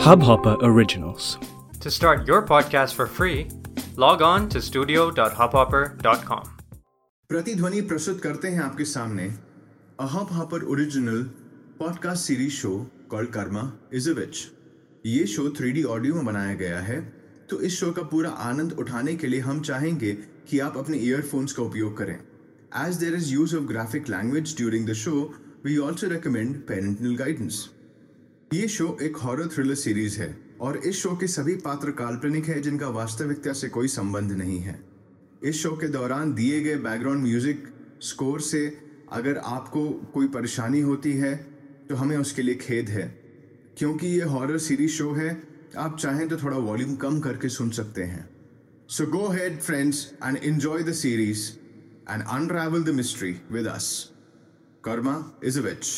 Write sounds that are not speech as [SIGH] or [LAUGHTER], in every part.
Hubhopper Originals. To start your podcast for free, log on to studio.hubhopper.com. प्रतिध्वनि प्रस्तुत करते हैं आपके सामने a Hubhopper original podcast series show called Karma is a witch ये show three audio में बनाया गया है तो इस शो का पूरा आनंद उठाने के लिए हम चाहेंगे कि आप अपने ईयरफोन्स का उपयोग करें as there is use of graphic language during the show we also recommend parental guidance ये शो एक हॉरर थ्रिलर सीरीज़ है और इस शो के सभी पात्र काल्पनिक है जिनका वास्तविकता से कोई संबंध नहीं है। इस शो के दौरान दिए गए बैकग्राउंड म्यूज़िक स्कोर से अगर आपको कोई परेशानी होती है तो हमें उसके लिए खेद है। क्योंकि ये हॉरर सीरीज़ शो है, आप चाहें तो थोड़ा वॉल्यूम कम करके सुन सकते हैं। So go ahead friends and enjoy the series and unravel the mystery with us Karma is a witch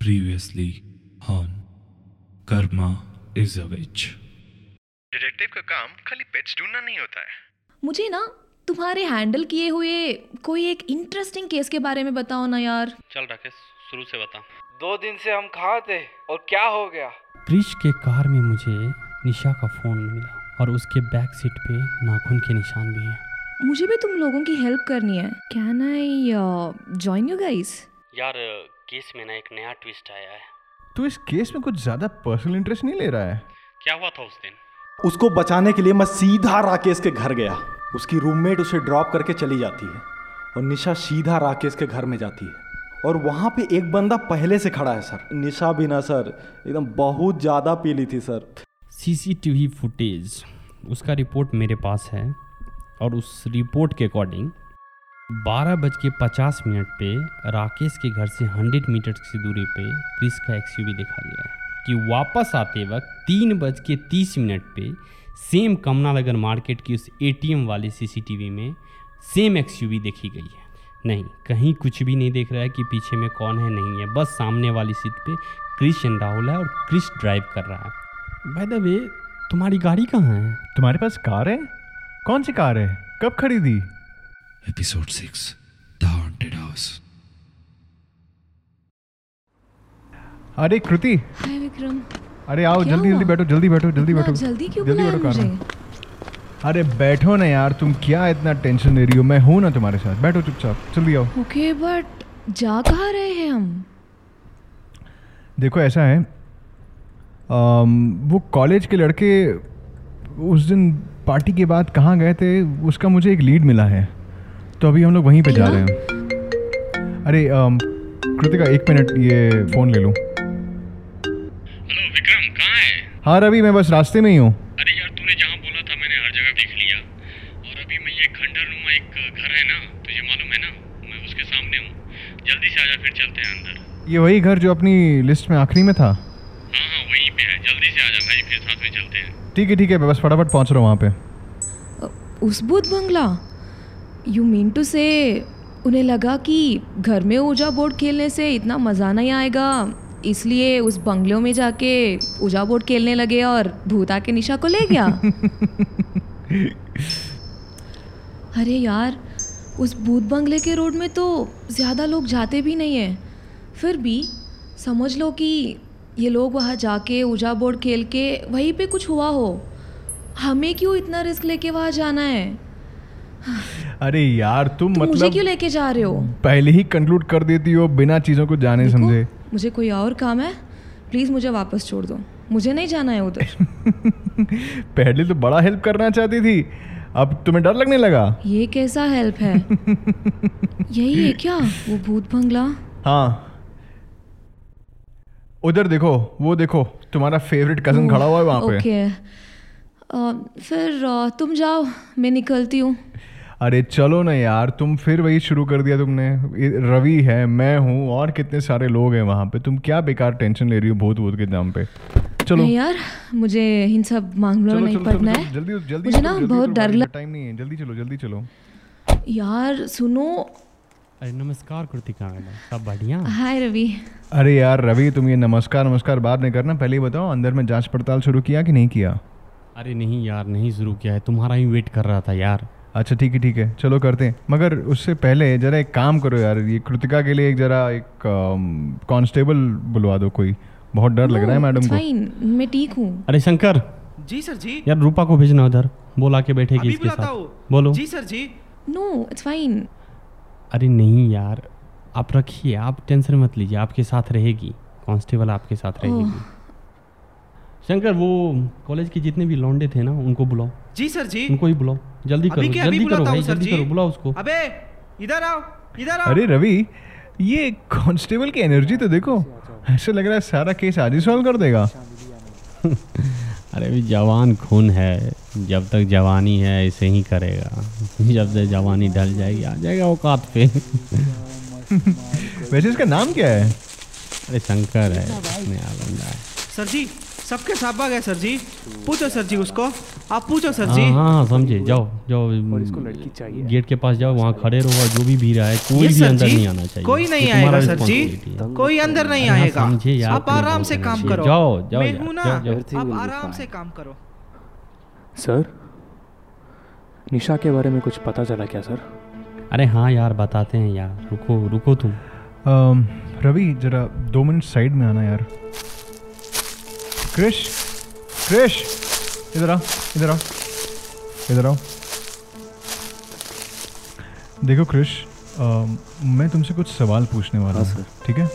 previously on Karma is a witch. Detective का काम खाली पेट्स ढूंढना नहीं होता है। मुझे ना तुम्हारे हैंडल किए हुए कोई एक इंटरेस्टिंग केस के बारे में बताओ ना यार। चल राकेश शुरू से बता। दो दिन से हम कहाँ थे और क्या हो गया? क्रिश के कार में मुझे निशा का फ़ोन मिला और उसके बैक सीट पे नाखून के निशान भी हैं। मुझे भी तुम लोगों की हेल्प करनी है। Can I join you guys यार केस में ना एक नया ट्विस्ट आया है। तू इस केस में कुछ ज़्यादा पर्सनल इंटरेस्ट नहीं ले रहा है? क्या हुआ था उस दिन? उसको बचाने के लिए मैं सीधा राकेश के घर गया। उसकी रूममेट उसे ड्रॉप करके चली जाती है और निशा सीधा राकेश के घर में जाती है। और वहाँ पे एक बंदा पहले से खड़ा है सर। निशा भी ना सर। एकदम बहुत ज़्यादा पी ली थी सर। CCTV footage. उसका रिपोर्ट मेरे पास है और उस रिपोर्ट के अकॉर्डिंग बारह बज के पचास मिनट पे राकेश के घर से हंड्रेड मीटर की दूरी पे क्रिस का एक्सयूवी देखा गया है कि वापस आते वक्त तीन बज के तीस मिनट पे सेम कमला नगर मार्केट की उस एटीएम वाले सीसीटीवी में सेम एक्सयूवी देखी गई है। नहीं कहीं कुछ भी नहीं देख रहा है कि पीछे में कौन है नहीं है। बस सामने वाली सीट पे क्रिश एंड राहुल है और क्रिश ड्राइव कर रहा है। बाय द वे तुम्हारी गाड़ी कहाँ है? तुम्हारे पास कार है? कौन सी कार है? कब खरीदी? Episode 6 The Haunted House. अरे कृति। हाय विक्रम। अरे आओ जल्दी जल्दी बैठो जल्दी बैठो जल्दी बैठो। जल्दी क्यों जल्दी बैठो कार अरे बैठो ना यार तुम क्या इतना टेंशन ले रही हो? मैं हूँ ना तुम्हारे साथ। बैठो चुपचाप जल्दी आओ। ओके बट जा कहाँ रहे हैं हम? देखो ऐसा है अम, वो कॉलेज के लड़के उस दिन पार्टी के बाद कहाँ गए थे उसका मुझे एक लीड मिला है। तो अभी हम लोग वहीं पे जा रहे हैं। अरे कृतिका एक मिनट ये फ़ोन ले लूँ। हेलो विक्रम कहाँ है? हाँ रवि मैं बस रास्ते में ही हूँ। अरे यार तूने जहाँ बोला था मैंने हर जगह देख लिया। और अभी मैं ये खंडर नुमा एक घर है ना तुझे मालूम है ना मैं उसके सामने हूँ। जल्दी से आजा फिर चलते हैं अंदर। ये वही घर जो अपनी लिस्ट में आखिरी में था? हाँ हाँ वहीं पे है। जल्दी से आजा भाई फिर साथ में चलते हैं। ठीक है ठीक है मैं बस फटाफट पहुँच रहा हूँ वहाँ पे। उस बुद्ध बंगला? यू मीन टू से उन्हें लगा कि घर में ऊर्जा बोर्ड खेलने से इतना मज़ा नहीं आएगा इसलिए उस बंगलों में जाके ऊर्जा बोर्ड खेलने लगे और भूत आके निशा को ले गया? [LAUGHS] अरे यार उस भूत बंगले के रोड में तो ज़्यादा लोग जाते भी नहीं हैं। फिर भी समझ लो कि ये लोग वहाँ जाके ऊर्जा बोर्ड खेल के वहीं पे कुछ हुआ हो। हमें क्यों इतना रिस्क लेके वहाँ जाना है? अरे यार तुम तुम मुझे मतलब क्यों लेके जा रहे हो? पहले ही कंक्लूड कर देती हो बिना चीज़ों को जाने समझे। मुझे कोई और काम है? प्लीज़ मुझे वापस छोड़ दो। मुझे नहीं जाना है उधर। [LAUGHS] पहले तो बड़ा हेल्प करना चाहती थी अब तुम्हें डर लगने लगा। ये कैसा हेल्प है? [LAUGHS] यही है क्या? वो भूत बंगला? हाँ। उधर देखो वो देखो तुम्हारा फेवरेट कज़न खड़ा हुआ है वहाँ पे। ओके अ, फिर तुम जाओ मैं निकलती हूँ। अरे चलो ना यार तुम फिर वही शुरू कर दिया तुमने। रवि है मैं हूँ और कितने सारे लोग हैं वहाँ पे। तुम क्या बेकार टेंशन ले रही हो भूत भूत के नाम पे? चलो। नहीं यार मुझे इन सब मामलों में नहीं पड़ना है। जल्दी जल्दी मुझे चलो, ना बहुत डर लग टाइम नहीं है। जल्दी चलो जल्दी चलो। यार सुनो। अरे नमस्कार कृतिका मैडम सब बढ़िया? हाय रवि। अरे यार रवि तुम ये नमस्कार नमस्कार बाद में करना। पहले ही बताओ अंदर में जाँच पड़ताल शुरू किया कि नहीं किया? अरे नहीं यार नहीं शुरू किया है। तुम्हारा ही वेट कर रहा था यार। अच्छा ठीक है ठीक है। चलो करते हैं। मगर उससे पहले जरा एक काम करो यार ये कृतिका के लिए एक जरा एक कांस्टेबल बुलवा दो कोई। बहुत डर लग रहा है मैडम को। फाइन मैं ठीक हूँ। अरे शंकर। जी सर जी। यार रूपा को भेजना उधर। बोला के बैठेगी अभी इसके बुलाता साथ। बोलो। जी सर जी। नो इट्स फाइन अरे नहीं यार। आप रखिए आप टेंशन मत लीजिए। आपके साथ रहेगी। कांस्टेबल आपके साथ रहेगी। शंकर वो कॉलेज के जितने भी लौंडे थे ना उनको बुलाओ। जी सर जी। उनको ही बुलाओ। जल्दी करो जल्दी करो भाई जल्दी करो बुलाओ उसको। अबे इधर आओ इधर आओ। अरे रवि ये कांस्टेबल की एनर्जी तो देखो। ऐसे लग रहा है सारा केस आज ही सॉल्व कर देगा। [LAUGHS] अरे भी जवान खून है जब तक जवानी है ऐसे ही करेगा। जब तक जवानी ढल जाएगी आ जाएगा औकात पे [LAUGHS] वैसे इसका नाम क्या है? अरे शंकर है है। सर जी सबके साथ भाग है सर जी। पूछो सर जी उसको। आप पूछो सर जी। हाँ हाँ समझे। जाओ जाओ और इसको लड़की चाहिए। गेट के पास जाओ वहाँ खड़े रहो जो भी भीड़ आए कोई भी अंदर नहीं आना चाहिए। कोई नहीं आएगा सर जी। कोई अंदर नहीं हाँ, आएगा। समझे यार, आप आराम से काम करो। जाओ, जाओ मैं यार, हूँ ना जाओ, जाओ। आप आराम से काम करो। सर? निशा के बारे में कुछ पता चला क्या सर? अरे हाँ यार बताते हैं यार। रुको रुको तुम। रवि जरा दो मिनट साइड में आना यार। क्रिश क्रिश इधर आ इधर आ इधर आओ देखो क्रिश मैं तुमसे कुछ सवाल पूछने वाला हाँ, हूँ ठीक है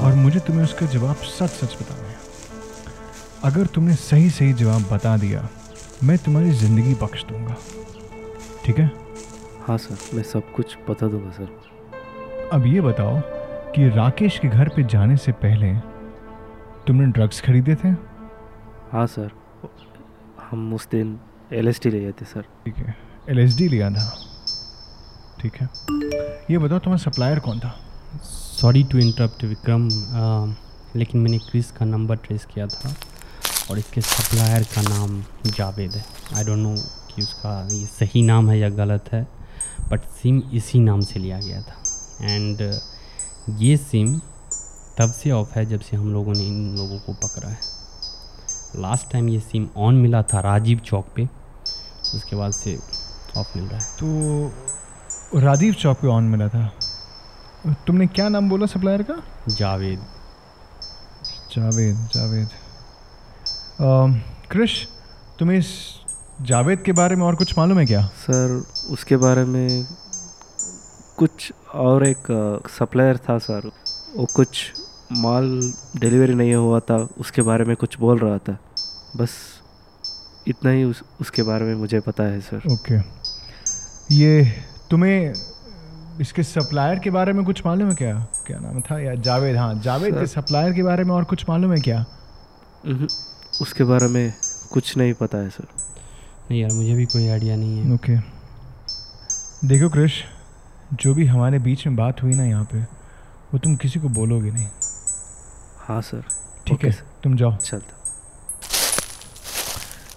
और मुझे तुम्हें उसका जवाब सच सच बताना है अगर तुमने सही सही जवाब बता दिया मैं तुम्हारी ज़िंदगी बख्श दूँगा ठीक है हाँ सर मैं सब कुछ बता दूँगा सर अब ये बताओ कि राकेश के घर पे जाने से पहले तुमने ड्रग्स खरीदे थे? हाँ सर हम उस दिन एल एस टी लिए थे सर ठीक है. एल एस डी लिया था ठीक है. ये बताओ तुम्हारा सप्लायर कौन था? सॉरी टू इंटरप्ट विक्रम लेकिन मैंने क्रिस का नंबर ट्रेस किया था और इसके सप्लायर का नाम जावेद है. आई डोंट नो कि उसका ये सही नाम है या गलत है बट सिम इसी नाम से लिया गया था. एंड ये सिम तब से ऑफ़ है जब से हम लोगों ने इन लोगों को पकड़ा है। लास्ट टाइम ये सिम ऑन मिला था राजीव चौक पे उसके बाद से ऑफ़ मिल रहा है। तो राजीव चौक पे ऑन मिला था। तुमने क्या नाम बोला सप्लायर का? जावेद। जावेद जावेद। क्रिश तुम्हें इस जावेद के बारे में और कुछ मालूम है क्या? सर उसके बारे में कुछ और एक सप्लायर था सर। वो कुछ माल डिलीवरी नहीं हुआ था उसके बारे में कुछ बोल रहा था। बस इतना ही उस, उसके बारे में मुझे पता है सर। ओके। ये तुम्हें इसके सप्लायर के बारे में कुछ मालूम है क्या? क्या नाम था? या जावेद? हाँ जावेद के सप्लायर के बारे में और कुछ मालूम है क्या? उसके बारे में कुछ नहीं पता है सर। नहीं यार मुझे भी कोई आइडिया नहीं है। ओके। देखो क्रिश जो भी हमारे बीच में बात हुई ना यहाँ पे वो तुम किसी को बोलोगे नहीं। हाँ सर। ठीक है सर। तुम जाओ। चलता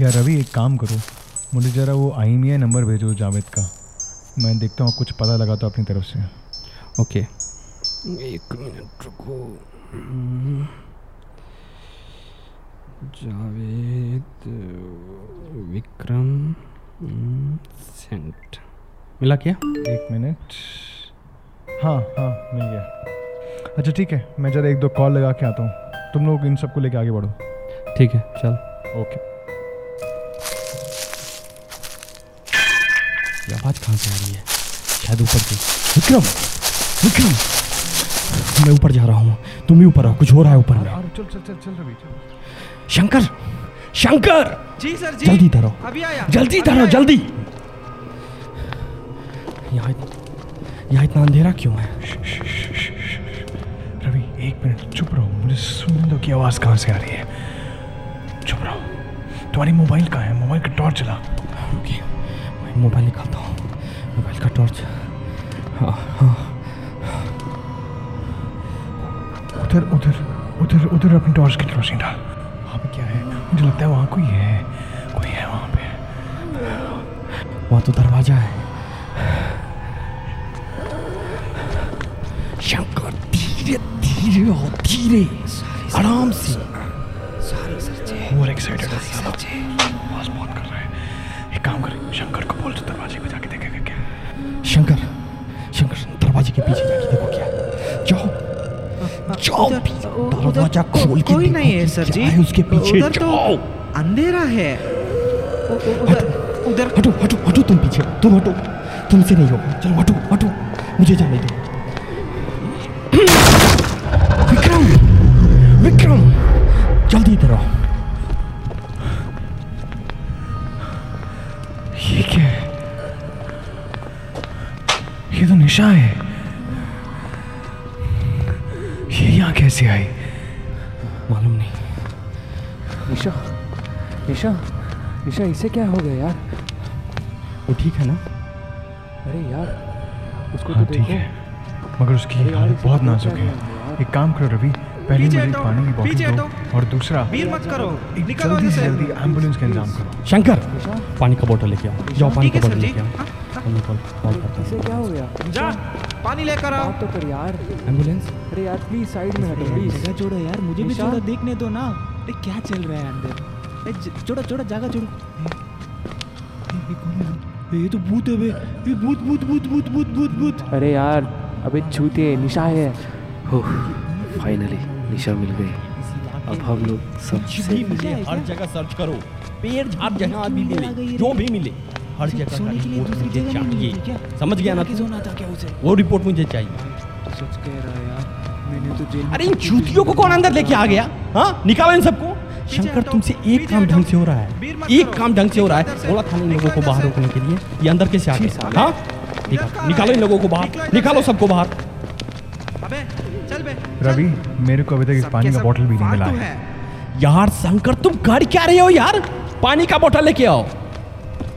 यार रवि एक काम करो। मुझे ज़रा वो आईमिया नंबर भेजो जावेद का। मैं देखता हूँ कुछ पता लगा तो अपनी तरफ़ से। ओके। एक मिनट रुको। हम्म, जावेद विक्रम हम्म, सेंट। मिला क्या? एक मिनट। हाँ हाँ मिल गया। अच्छा ठीक है। मैं ज़रा एक दो कॉल लगा के आता हूँ। तुम लोग इन सबको लेके आगे बढ़ो। ठीक है चल। ओके आवाज़ कहाँ से आ रही है? शायद ऊपर से। विक्रम! विक्रम! मैं ऊपर जा रहा हूँ। तुम भी ऊपर रहो कुछ हो रहा है ऊपर में। चल चल चल चल रवि शंकर! शंकर! जी सर जी। जल्दी धरो अभी आया। जल्दी आओ आया। जल्दी। यहाँ यहाँ इतना अंधेरा क्यों है? एक मिनट, चुप रहो। मुझे सुनने दो कि आवाज़ कहाँ से आ रही है। चुप रहो। तुम्हारी मोबाइल कहाँ है? मोबाइल का टॉर्च चला। ओके मैं मोबाइल निकालता हूँ। मोबाइल का टॉर्च। हाँ हाँ। उधर उधर उधर उधर अपनी टॉर्च की रोशनी डाल। वहाँ पे क्या है? मुझे लगता है वहाँ कोई है। कोई है वहाँ पे। वहाँ तो दरवाज़ा है। शंकर, धीरे धीरे और धीरे आराम से एक्साइटेड है बहुत कर रहा है। एक काम कर शंकर को बोल तो दरवाजे पे जाके देखेगा क्या? शंकर शंकर दरवाजे के पीछे जाके देखो क्या जाओ। जाओ। उ- दरवाज़ा उधर खोल के कोई नहीं है सर जी। है उसके पीछे। उधर तो जाओ। अंधेरा है। उधर हटो हटो हटो तुम पीछे। तुम हटो। तुमसे नहीं होगा। चलो हटो हटो। मुझे जाने दो। विक्रम जल्दी इधर आओ। ये क्या है? ये तो निशा है। ये यहाँ कैसे आई? मालूम नहीं। निशा निशा निशा इसे क्या हो गया यार? वो ठीक है ना? अरे यार उसको हाँ तो ठीक है। मगर उसकी हालत बहुत नाजुक है? एक काम करो रवि पहले पीछे मुझे पानी की बोतल दो और दूसरा भीड़ मत करो निकलो जल्दी से। जल्दी एंबुलेंस का इंतज़ाम करो। शंकर पानी का बोतल लेके आओ। जाओ पानी का बोतल लेके आओ। मैं कॉल कॉल करता हूँ। क्या हो गया? जा पानी लेकर आओ। तो कर यार। एंबुलेंस अरे यार प्लीज़ साइड में हटो प्लीज़ जगह छोड़ो यार मुझे भी थोड़ा देखने दो ना। अरे क्या चल रहा है अंदर? ए, छोड़ो छोड़ो जगह छोड़ो। है? ये तो भूत है बे ये भूत भूत भूत भूत भूत भूत भूत। अरे यार अबे छूते निशा है। फाइनली निशा मिल गई। अब हम लोग सब भी मिले हर जगह सर्च करो। पेड़ झाड़ जहाँ भी मिले जो भी मिले हर जगह का सोने के लिए रिपोर्ट मुझे चाहिए। समझ गया ना कि सोना था क्या उसे? वो रिपोर्ट मुझे चाहिए। सच कह रहा है यार मैंने तो जेल अरे इन चूतियों को कौन अंदर लेके आ गया? हाँ? निकालो इन सबको? शंकर तुमसे एक काम ढंग से हो रहा है। एक काम ढंग से हो रहा है। बोला था इन लोगों को बाहर रोकने के लिए। ये अंदर कैसे आ गए हाँ निकालो। निकालो। इन लोगों को बाहर। निकालो सबको बाहर। अबे चल बे। रवि मेरे को अभी तक एक पानी का बोतल भी नहीं मिला है। है। यार शंकर तुम कर क्या रहे हो यार? पानी का बोतल लेके आओ।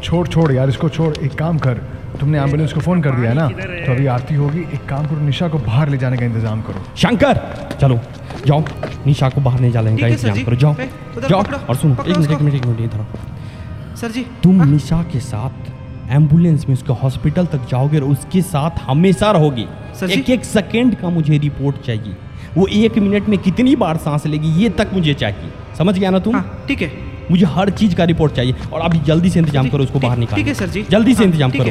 छोड़ छोड़ यार इसको छोड़। एक काम कर तुमने एंबुलेंस को फ़ोन कर दिया है ना? तो अभी आरती होगी। एक काम करो निशा को बाहर ले जाने का इंतज़ाम करो। शंकर चलो जाओ। निशा को बाहर नहीं जाने का है इंतज़ाम करो। जाओ जाओ। और सुनो एक मिनट एक मिनट एक मिनट इधर सर जी तुम निशा के साथ एंबुलेंस में उसके हॉस्पिटल तक जाओगे और उसके साथ हमेशा रहोगे। एक एक सेकेंड का मुझे रिपोर्ट चाहिए। वो एक मिनट में कितनी बार सांस लेगी ये तक मुझे चाहिए समझ गया ना तुम? ठीक है। मुझे हर चीज़ का रिपोर्ट चाहिए और अभी जल्दी से इंतज़ाम करो उसको बाहर निकालो। ठीक है सर जी। जल्दी से हाँ, इंतज़ाम करो।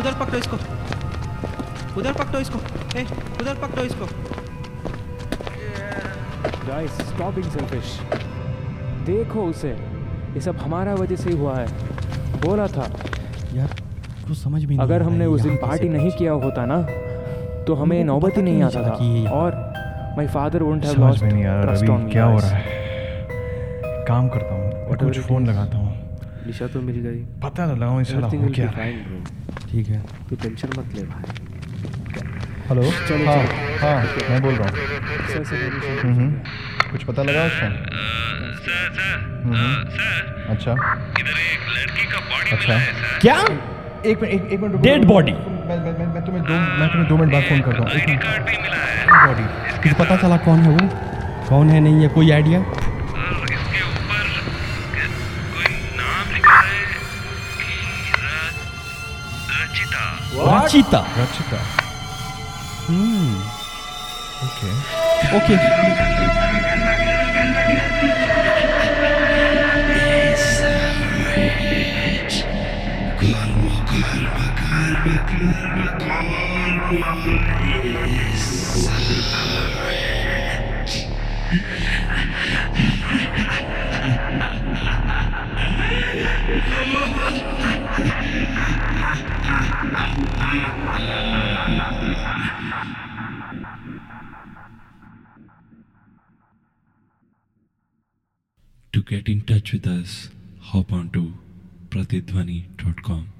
उधर पकड़ो इसको। उधर पकड़ो इसको। ए उधर पकड़ो इसको। गाइस स्टॉप बीइंग सेल्फिश देखो उसे। ये सब हमारा वजह से ही हुआ है। बोला था। यार कुछ समझ में नहीं अगर हमने उस दिन पार्टी नहीं किया होता ना तो हमें नौबत ही नहीं आता था। और my father won't have lost trust on me क्या हो रहा है। काम करता हूँ कुछ फ़ोन लगाता हूँ। निशा तो मिल गई। पता तो लगाऊँ Everything हो क्या रहा है ठीक है। तू टेंशन मत ले भाई। हेलो? चलो, हाँ हाँ मैं बोल रहा हूँ। सर से हम्म, हम्म। कुछ पता लगा उसका? Sir sir. हम्म, सर अच्छा। इधर एक लड़की का बॉडी अच्छा। क्या? एक मिनट एक एक मैं तुम्हें दो मैं तुम्हें दो मिनट बाद फ़ोन करता हूँ है बॉडी पता चला कौन है वो कौन है नहीं है कोई आइडिया है रचिता रचिता हम्म okay okay To get in touch with us, hop on to pratidhwani.com.